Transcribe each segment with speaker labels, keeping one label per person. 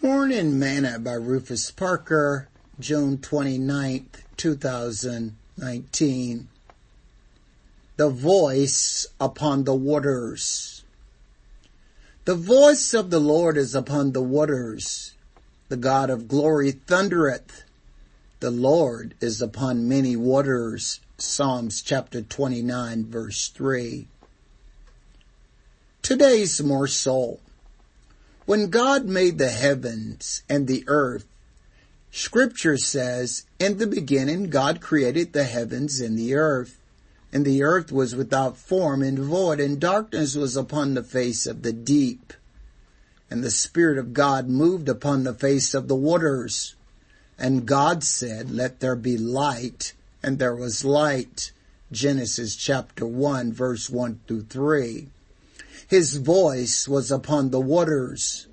Speaker 1: Morning Manna by Rufus Parker, June 29th, 2019. The Voice Upon the Waters. The voice of the Lord is upon the waters. The God of glory thundereth. The Lord is upon many waters. Psalms chapter 29 verse 3. Today's morsel. When God made the heavens and the earth, scripture says, in the beginning God created the heavens and the earth. And the earth was without form and void, and darkness was upon the face of the deep. And the Spirit of God moved upon the face of the waters. And God said, let there be light, and there was light. Genesis chapter 1 verse 1 through 3. His voice was upon the waters.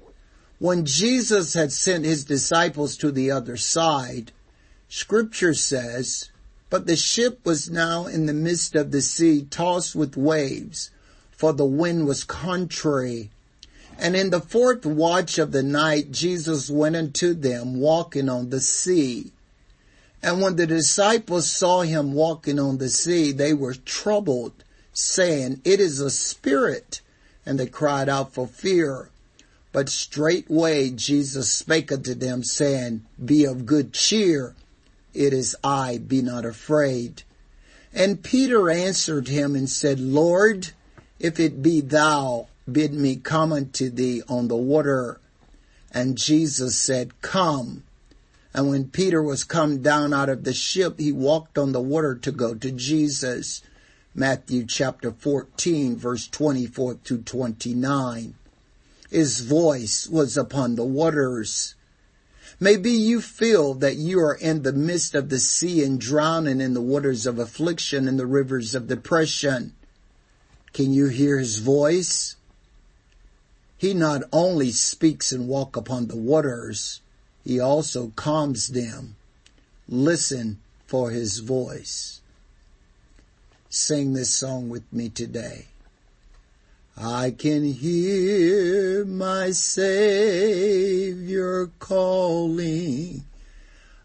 Speaker 1: When Jesus had sent his disciples to the other side, scripture says, but the ship was now in the midst of the sea tossed with waves, for the wind was contrary. And in the fourth watch of the night, Jesus went unto them walking on the sea. And when the disciples saw him walking on the sea, they were troubled, saying, It is a spirit and they cried out for fear. But straightway Jesus spake unto them, saying, Be of good cheer, it is I, be not afraid. And Peter answered him and said, Lord, if it be thou, bid me come unto thee on the water. And Jesus said, Come. And when Peter was come down out of the ship, he walked on the water to go to Jesus. Matthew chapter 14 verse 24 to 29. His voice was upon the waters. Maybe you feel that you are in the midst of the sea and drowning in the waters of affliction and the rivers of depression. Can you hear his voice? He not only speaks and walk upon the waters, he also calms them. Listen for his voice sing this song with me today. I can hear my Savior calling.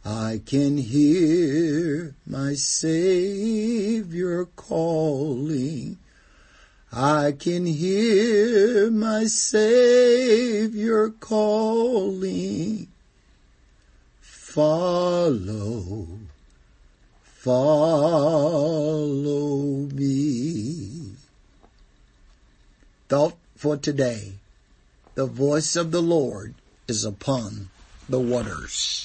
Speaker 1: I can hear my Savior calling. I can hear my Savior calling. Follow follow Thought for today. The voice of the Lord is upon the waters.